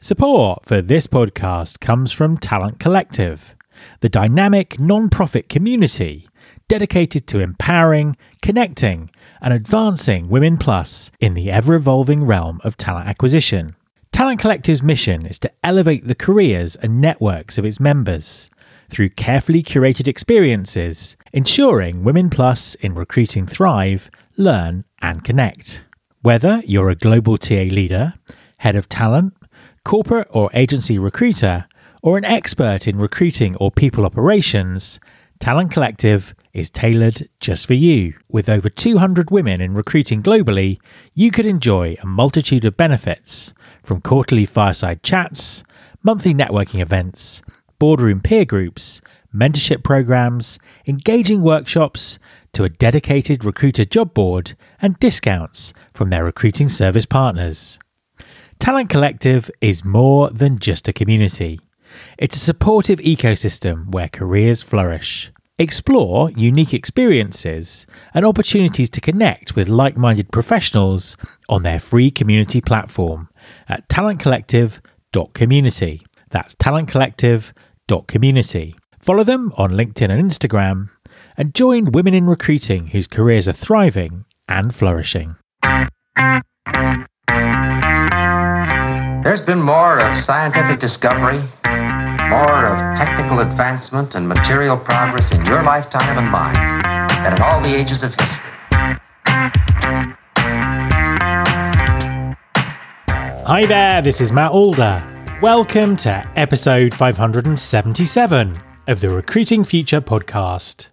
Support for this podcast comes from Talent Collective, the dynamic non profit community dedicated to empowering, connecting, and advancing Women Plus in the ever evolving realm of talent acquisition. Talent Collective's mission is to elevate the careers and networks of its members through carefully curated experiences, ensuring Women Plus in recruiting thrive, learn, and connect. Whether you're a global TA leader, head of talent, corporate or agency recruiter, or an expert in recruiting or people operations, Talent Collective is tailored just for you. With over 200 women in recruiting globally, you could enjoy a multitude of benefits from quarterly fireside chats, monthly networking events, boardroom peer groups, mentorship programs, engaging workshops, to a dedicated recruiter job board and discounts from their recruiting service partners. Talent Collective is more than just a community. It's a supportive ecosystem where careers flourish. Explore unique experiences and opportunities to connect with like minded professionals on their free community platform at talentcollective.community. That's talentcollective.community. Follow them on LinkedIn and Instagram and join women in recruiting whose careers are thriving and flourishing. Been more of scientific discovery, more of technical advancement and material progress in your lifetime and mine than in all the ages of history. Hi there, this is Matt Alder. Welcome to episode 577 of the Recruiting Future podcast.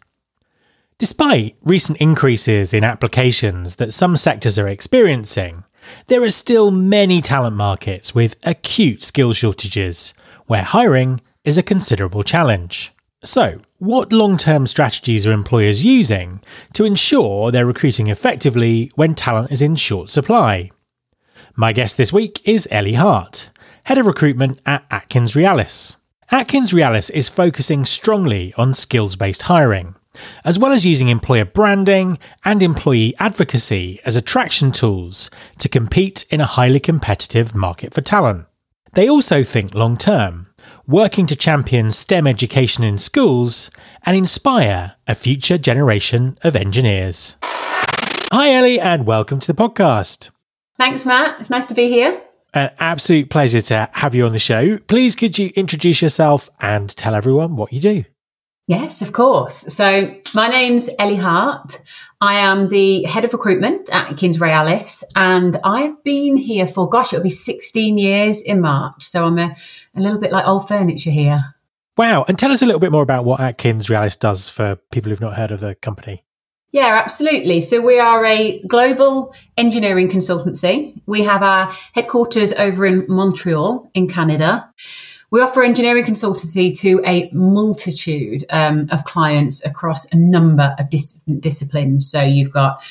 Despite recent increases in applications that some sectors are experiencing, there are still many talent markets with acute skill shortages where hiring is a considerable challenge. So, what long term strategies are employers using to ensure they're recruiting effectively when talent is in short supply? My guest this week is Ellie Harte, Head of Recruitment at AtkinsRéalis. Atkins Realis is focusing strongly on skills based hiring as well as using employer branding and employee advocacy as attraction tools to compete in a highly competitive market for talent. They also think long term, working to champion STEM education in schools and inspire a future generation of engineers. Hi, Ellie, and welcome to the podcast. Thanks, Matt. It's nice to be here. An absolute pleasure to have you on the show. Please, could you introduce yourself and tell everyone what you do? Yes, of course. So my name's Ellie Harte. I am the head of recruitment at AtkinsRéalis and I've been here for, gosh, it'll be 16 years in March. So I'm a, a little bit like old furniture here. Wow. And tell us a little bit more about what AtkinsRéalis does for people who've not heard of the company. Yeah, absolutely. So we are a global engineering consultancy. We have our headquarters over in Montreal in Canada. We offer engineering consultancy to a multitude um, of clients across a number of dis- disciplines. So you've got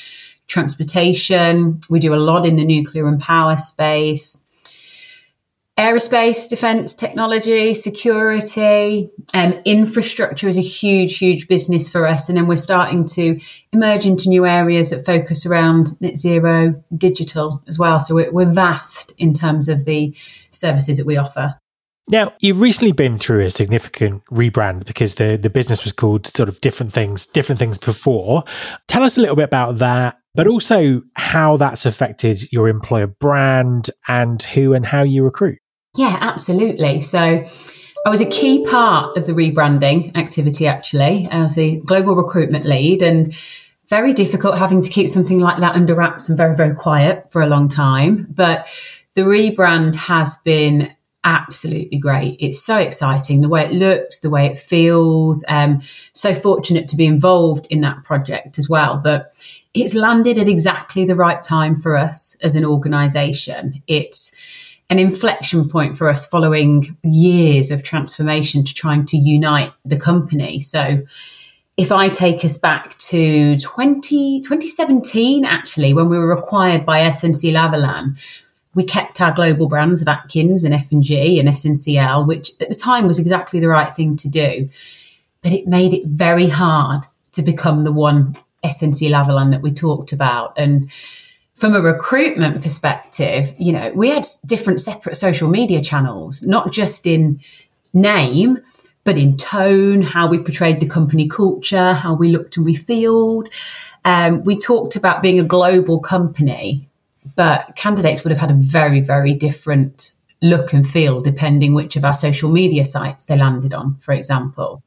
transportation, we do a lot in the nuclear and power space, aerospace, defense, technology, security, um, infrastructure is a huge, huge business for us. And then we're starting to emerge into new areas that focus around net zero digital as well. So we're, we're vast in terms of the services that we offer. Now, you've recently been through a significant rebrand because the, the business was called sort of different things, different things before. Tell us a little bit about that, but also how that's affected your employer brand and who and how you recruit. Yeah, absolutely. So I was a key part of the rebranding activity, actually. I was the global recruitment lead and very difficult having to keep something like that under wraps and very, very quiet for a long time. But the rebrand has been absolutely great. It's so exciting, the way it looks, the way it feels. Um, so fortunate to be involved in that project as well. But it's landed at exactly the right time for us as an organization. It's an inflection point for us following years of transformation to trying to unite the company. So if I take us back to 20, 2017, actually, when we were acquired by SNC-Lavalin, we kept our global brands of Atkins and F&G and SNCL, which at the time was exactly the right thing to do. But it made it very hard to become the one SNC-Lavalin that we talked about. And from a recruitment perspective, you know, we had different separate social media channels, not just in name, but in tone, how we portrayed the company culture, how we looked and we feel. Um, we talked about being a global company, but candidates would have had a very, very different look and feel depending which of our social media sites they landed on, for example.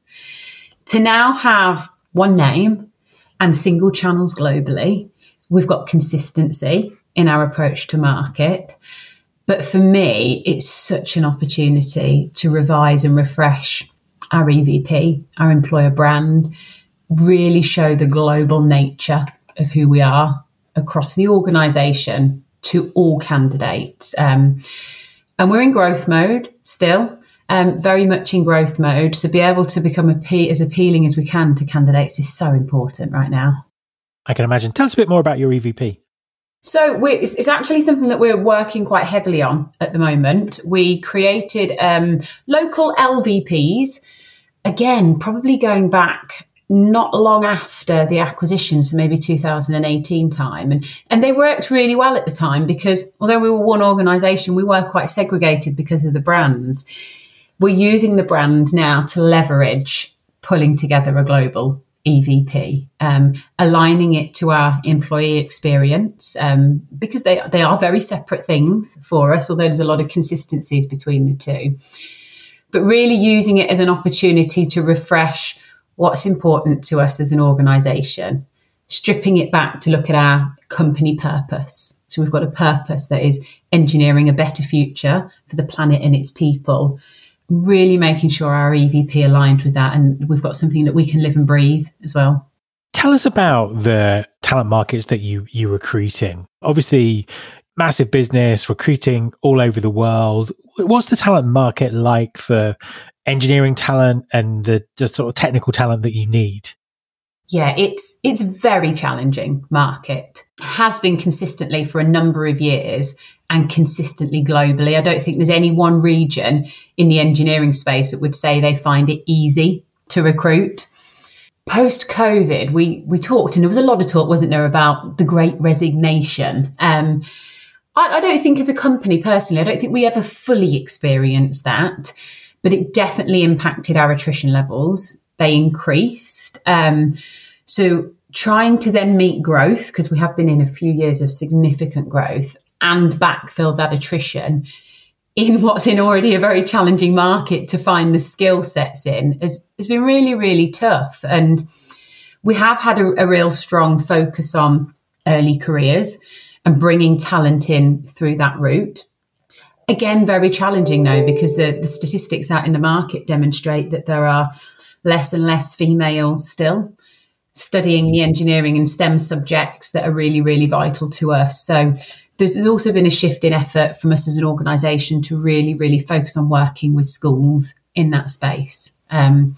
To now have one name and single channels globally, we've got consistency in our approach to market. But for me, it's such an opportunity to revise and refresh our EVP, our employer brand, really show the global nature of who we are across the organisation to all candidates. Um, and we're in growth mode still, um, very much in growth mode. So be able to become appe- as appealing as we can to candidates is so important right now. I can imagine. Tell us a bit more about your EVP. So it's, it's, actually something that we're working quite heavily on at the moment. We created um, local LVPs again, probably going back not long after the acquisition, so maybe 2018 time. And, and they worked really well at the time because although we were one organization, we were quite segregated because of the brands. We're using the brand now to leverage pulling together a global EVP, um, aligning it to our employee experience um, because they, they are very separate things for us, although there's a lot of consistencies between the two but really using it as an opportunity to refresh what's important to us as an organization, stripping it back to look at our company purpose. So we've got a purpose that is engineering a better future for the planet and its people. Really making sure our EVP aligned with that, and we've got something that we can live and breathe as well. Tell us about the talent markets that you you recruit in. Obviously, massive business, recruiting all over the world. What's the talent market like for engineering talent and the, the sort of technical talent that you need? Yeah, it's it's very challenging market. Has been consistently for a number of years and consistently globally. I don't think there's any one region in the engineering space that would say they find it easy to recruit. Post COVID, we we talked and there was a lot of talk, wasn't there, about the great resignation. Um, I, I don't think as a company personally, I don't think we ever fully experienced that, but it definitely impacted our attrition levels. They increased. Um, so trying to then meet growth, because we have been in a few years of significant growth and backfill that attrition in what's in already a very challenging market to find the skill sets in has, has been really, really tough. And we have had a, a real strong focus on early careers and bringing talent in through that route. Again, very challenging though, because the, the statistics out in the market demonstrate that there are less and less females still studying the engineering and STEM subjects that are really, really vital to us. So there's also been a shift in effort from us as an organisation to really, really focus on working with schools in that space. Um,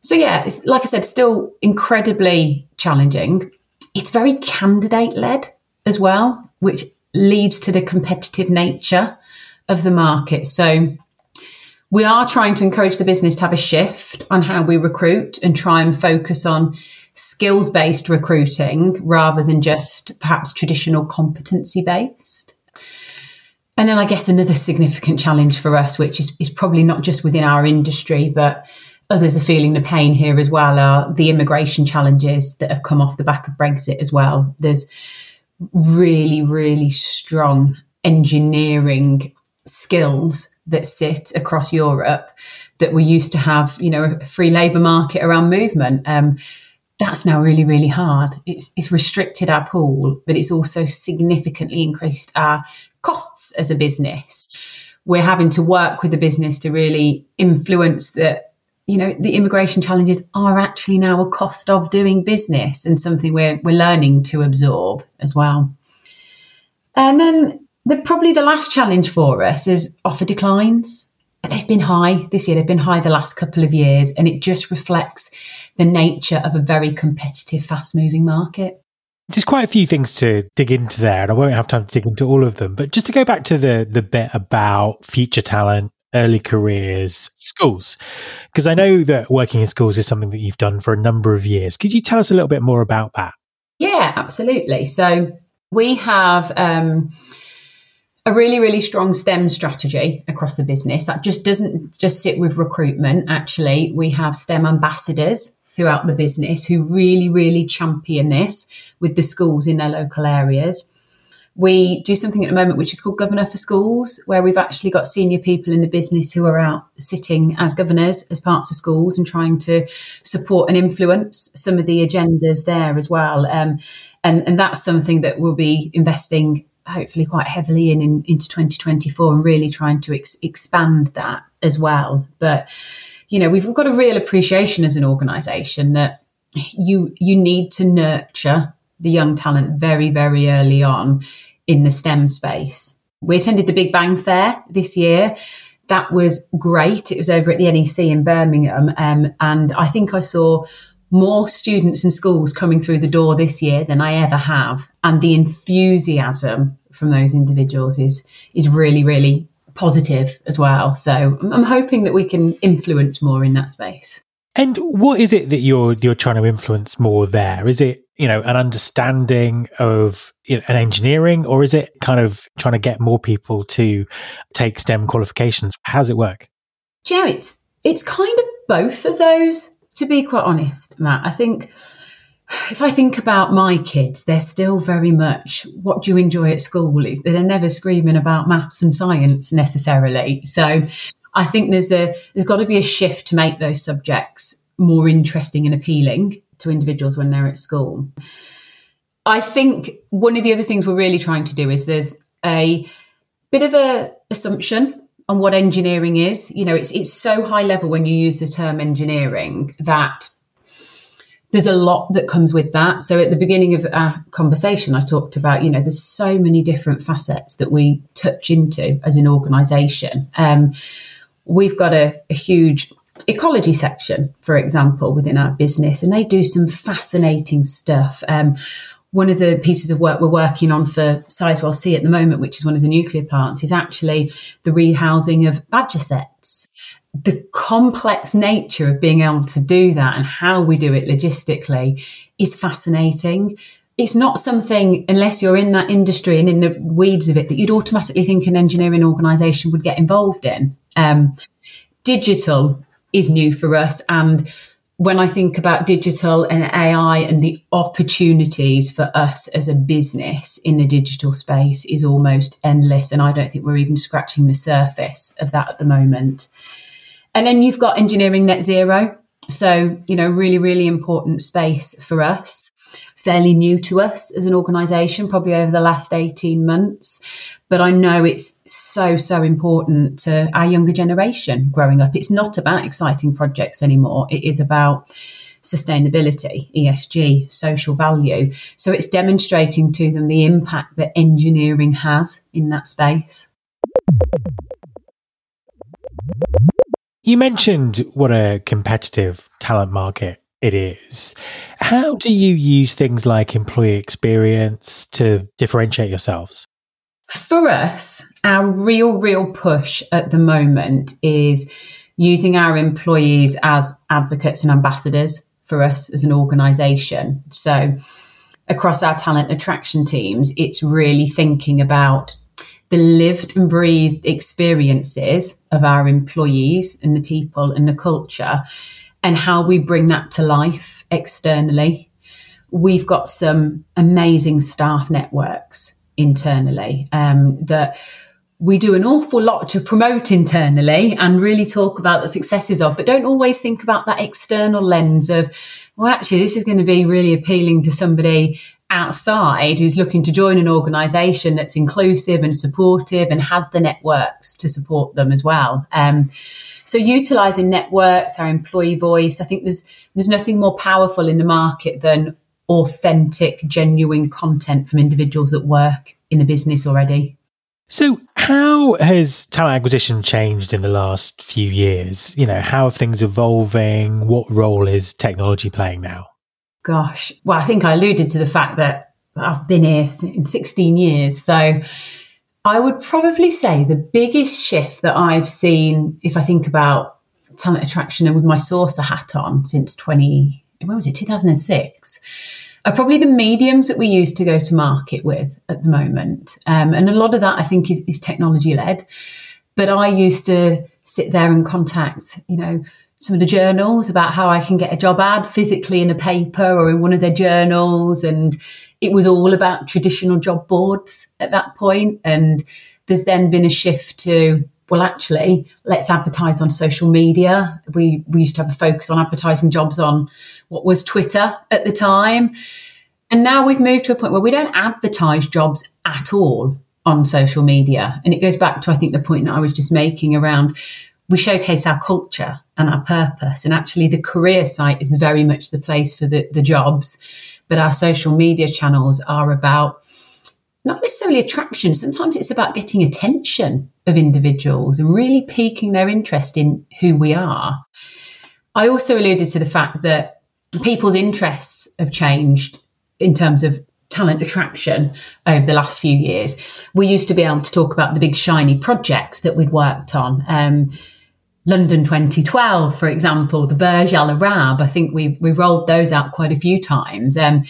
so yeah, it's, like I said, still incredibly challenging. It's very candidate led as well, which leads to the competitive nature of the market. So we are trying to encourage the business to have a shift on how we recruit and try and focus on skills based recruiting rather than just perhaps traditional competency based. And then I guess another significant challenge for us, which is, is probably not just within our industry, but others are feeling the pain here as well, are the immigration challenges that have come off the back of Brexit as well. There's really, really strong engineering skills that sit across Europe that we used to have, you know, a free labour market around movement. Um, that's now really, really hard. It's, it's restricted our pool, but it's also significantly increased our costs as a business. We're having to work with the business to really influence the you know, the immigration challenges are actually now a cost of doing business and something we're, we're learning to absorb as well. And then the, probably the last challenge for us is offer declines. They've been high this year, they've been high the last couple of years, and it just reflects the nature of a very competitive, fast moving market. There's quite a few things to dig into there, and I won't have time to dig into all of them. But just to go back to the the bit about future talent early careers schools because i know that working in schools is something that you've done for a number of years could you tell us a little bit more about that yeah absolutely so We have um, a really, really strong STEM strategy across the business that just doesn't just sit with recruitment. Actually, we have STEM ambassadors throughout the business who really, really champion this with the schools in their local areas. We do something at the moment which is called Governor for Schools, where we've actually got senior people in the business who are out sitting as governors as parts of schools and trying to support and influence some of the agendas there as well. Um, and, and that's something that we'll be investing hopefully quite heavily in, in into 2024 and really trying to ex- expand that as well. But you know, we've got a real appreciation as an organisation that you you need to nurture the young talent very very early on in the STEM space. We attended the Big Bang Fair this year. That was great. It was over at the NEC in Birmingham, um, and I think I saw more students and schools coming through the door this year than I ever have. And the enthusiasm from those individuals is is really, really positive as well. So I'm hoping that we can influence more in that space. And what is it that you're you're trying to influence more there? Is it you know an understanding of you know, an engineering, or is it kind of trying to get more people to take STEM qualifications? How does it work? Do you know, it's it's kind of both of those to be quite honest, Matt, I think if I think about my kids, they're still very much what do you enjoy at school? They're never screaming about maths and science necessarily. So I think there's a there's got to be a shift to make those subjects more interesting and appealing to individuals when they're at school. I think one of the other things we're really trying to do is there's a bit of a assumption on what engineering is. You know, it's it's so high level when you use the term engineering that there's a lot that comes with that. So at the beginning of our conversation, I talked about, you know, there's so many different facets that we touch into as an organization. Um, we've got a, a huge ecology section, for example, within our business, and they do some fascinating stuff. Um, one of the pieces of work we're working on for Sizewell C at the moment, which is one of the nuclear plants, is actually the rehousing of badger setts. The complex nature of being able to do that and how we do it logistically is fascinating. It's not something, unless you're in that industry and in the weeds of it, that you'd automatically think an engineering organisation would get involved in. Um, digital is new for us and when I think about digital and AI and the opportunities for us as a business in the digital space is almost endless. And I don't think we're even scratching the surface of that at the moment. And then you've got engineering net zero. So, you know, really, really important space for us, fairly new to us as an organization, probably over the last 18 months. But I know it's so, so important to our younger generation growing up. It's not about exciting projects anymore. It is about sustainability, ESG, social value. So it's demonstrating to them the impact that engineering has in that space. You mentioned what a competitive talent market it is. How do you use things like employee experience to differentiate yourselves? For us, our real, real push at the moment is using our employees as advocates and ambassadors for us as an organization. So, across our talent attraction teams, it's really thinking about the lived and breathed experiences of our employees and the people and the culture and how we bring that to life externally. We've got some amazing staff networks internally um, that we do an awful lot to promote internally and really talk about the successes of, but don't always think about that external lens of, well, actually, this is going to be really appealing to somebody outside who's looking to join an organization that's inclusive and supportive and has the networks to support them as well. Um, so utilizing networks, our employee voice, I think there's there's nothing more powerful in the market than authentic, genuine content from individuals that work in the business already. So, how has talent acquisition changed in the last few years? You know, how are things evolving? What role is technology playing now? Gosh, well, I think I alluded to the fact that I've been here in 16 years. So, I would probably say the biggest shift that I've seen, if I think about talent attraction and with my Sourcer hat on since 20, when was it, 2006, are probably the mediums that we use to go to market with at the moment. Um, and a lot of that I think is, is technology led. But I used to sit there and contact, you know, some of the journals about how I can get a job ad physically in a paper or in one of their journals. And it was all about traditional job boards at that point. And there's then been a shift to, well, actually, let's advertise on social media. We, we used to have a focus on advertising jobs on what was Twitter at the time. And now we've moved to a point where we don't advertise jobs at all on social media. And it goes back to, I think, the point that I was just making around we showcase our culture and our purpose. And actually, the career site is very much the place for the, the jobs. But our social media channels are about not necessarily attraction. Sometimes it's about getting attention of individuals and really piquing their interest in who we are. I also alluded to the fact that people's interests have changed in terms of talent attraction over the last few years. We used to be able to talk about the big shiny projects that we'd worked on. Um, London 2012, for example, the Burj Al Arab, I think we, we rolled those out quite a few times. Um,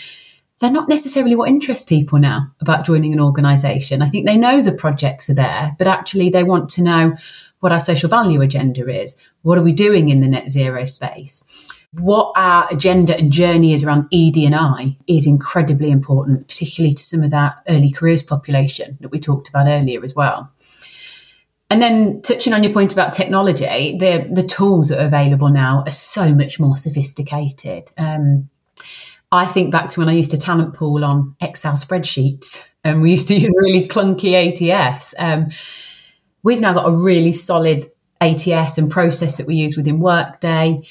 they're not necessarily what interests people now about joining an organisation. I think they know the projects are there, but actually they want to know what our social value agenda is. What are we doing in the net zero space? What our agenda and journey is around ED&I is incredibly important, particularly to some of that early careers population that we talked about earlier as well. And then touching on your point about technology, the the tools that are available now are so much more sophisticated. Um, I think back to when I used to talent pool on Excel spreadsheets, and we used to use really clunky ATS. Um, we've now got a really solid ATS and process that we use within Workday.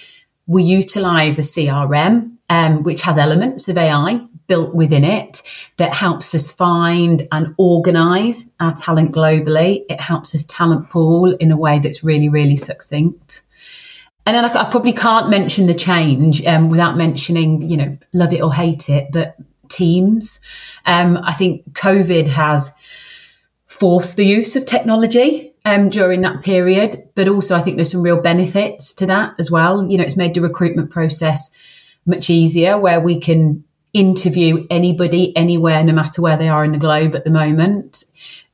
We utilize a CRM, um, which has elements of AI built within it that helps us find and organize our talent globally. It helps us talent pool in a way that's really, really succinct. And then I, I probably can't mention the change um, without mentioning, you know, love it or hate it, but teams. Um, I think COVID has forced the use of technology um, during that period, but also I think there's some real benefits to that as well. You know, it's made the recruitment process much easier where we can interview anybody anywhere, no matter where they are in the globe at the moment,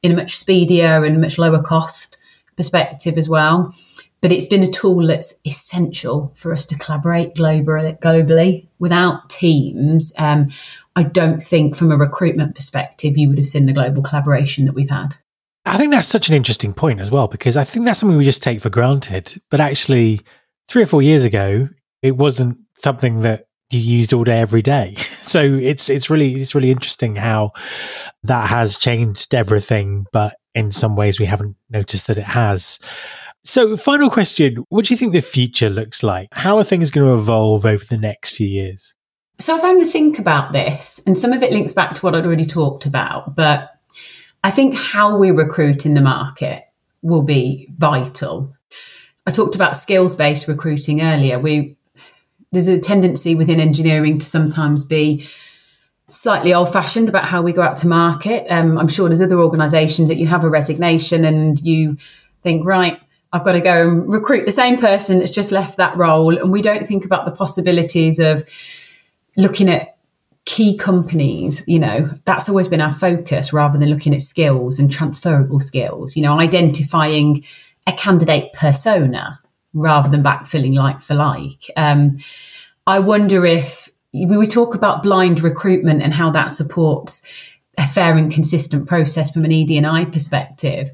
in a much speedier and much lower cost perspective as well. But it's been a tool that's essential for us to collaborate globally. Without teams, um, I don't think from a recruitment perspective you would have seen the global collaboration that we've had. I think that's such an interesting point as well, because I think that's something we just take for granted. But actually, three or four years ago, it wasn't something that you used all day every day. So it's it's really it's really interesting how that has changed everything, but in some ways we haven't noticed that it has. So, final question What do you think the future looks like? How are things going to evolve over the next few years? So, if I'm to think about this, and some of it links back to what I'd already talked about, but I think how we recruit in the market will be vital. I talked about skills based recruiting earlier. We there's a tendency within engineering to sometimes be slightly old fashioned about how we go out to market. Um, I'm sure there's other organisations that you have a resignation and you think, right, I've got to go and recruit the same person that's just left that role. And we don't think about the possibilities of looking at key companies. You know, that's always been our focus rather than looking at skills and transferable skills, you know, identifying a candidate persona rather than backfilling like for like. Um, I wonder if we talk about blind recruitment and how that supports a fair and consistent process from an ED&I perspective.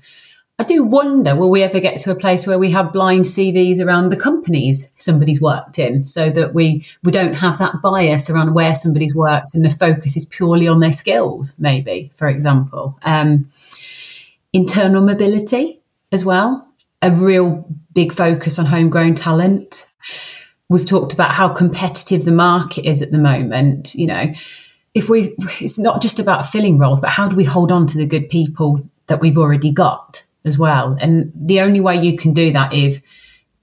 I do wonder, will we ever get to a place where we have blind CVs around the companies somebody's worked in so that we, we don't have that bias around where somebody's worked and the focus is purely on their skills, maybe, for example. Um, internal mobility as well a real big focus on homegrown talent. We've talked about how competitive the market is at the moment. You know, if we, it's not just about filling roles, but how do we hold on to the good people that we've already got as well? And the only way you can do that is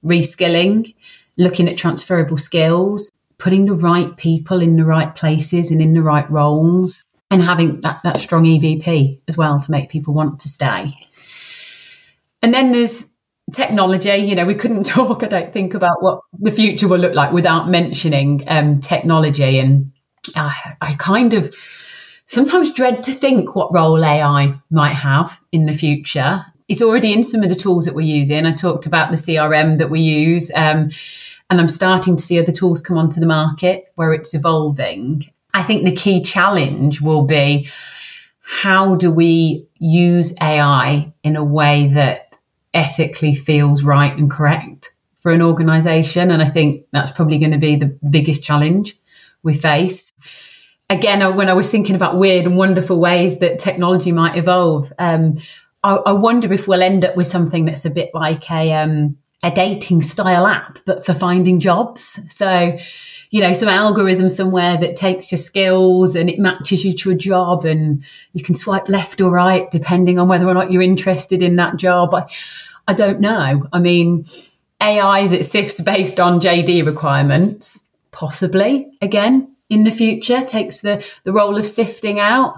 reskilling, looking at transferable skills, putting the right people in the right places and in the right roles, and having that, that strong EVP as well to make people want to stay. And then there's technology you know we couldn't talk i don't think about what the future will look like without mentioning um, technology and I, I kind of sometimes dread to think what role AI might have in the future. It's already in some of the tools that we're using. I talked about the CRM that we use, um, and I'm starting to see other tools come onto the market where it's evolving. I think the key challenge will be how do we use AI in a way that ethically feels right and correct for an organization? And I think that's probably going to be the biggest challenge we face again, when I was thinking about weird and wonderful ways that technology might evolve, um, I, I, wonder if we'll end up with something that's a bit like a um, a dating style app, but for finding jobs. So, you know, some algorithm somewhere that takes your skills and it matches you to a job, and you can swipe left or right depending on whether or not you're interested in that job. I, I don't know. I mean, AI that sifts based on JD requirements, possibly. Again, in the future takes the, the role of sifting out.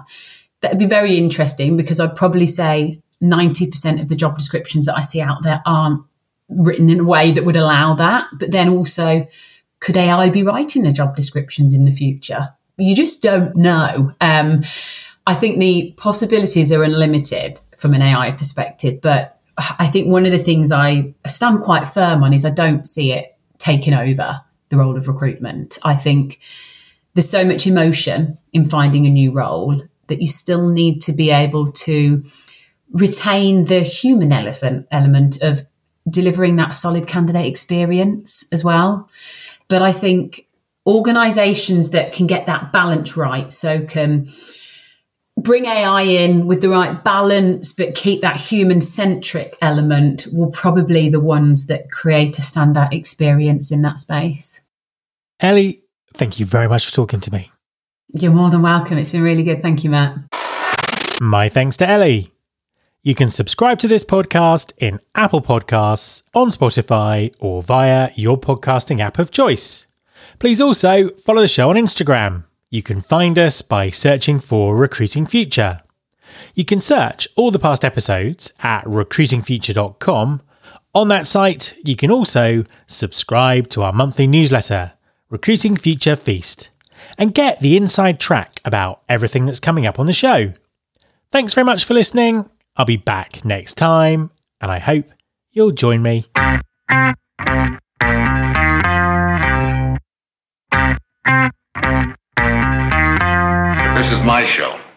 That'd be very interesting because I'd probably say 90% of the job descriptions that I see out there aren't written in a way that would allow that. But then also, could AI be writing the job descriptions in the future? You just don't know. Um, I think the possibilities are unlimited from an AI perspective, but I think one of the things I stand quite firm on is I don't see it taking over the role of recruitment. I think there's so much emotion in finding a new role that you still need to be able to retain the human element element of delivering that solid candidate experience as well. But I think organizations that can get that balance right, so can bring AI in with the right balance, but keep that human centric element, will probably the ones that create a standout experience in that space. Ellie, Thank you very much for talking to me. You're more than welcome. It's been really good. Thank you, Matt. My thanks to Ellie. You can subscribe to this podcast in Apple Podcasts, on Spotify, or via your podcasting app of choice. Please also follow the show on Instagram. You can find us by searching for Recruiting Future. You can search all the past episodes at recruitingfuture.com. On that site, you can also subscribe to our monthly newsletter Recruiting Future Feast, and get the inside track about everything that's coming up on the show. Thanks very much for listening. I'll be back next time, and I hope you'll join me. My show.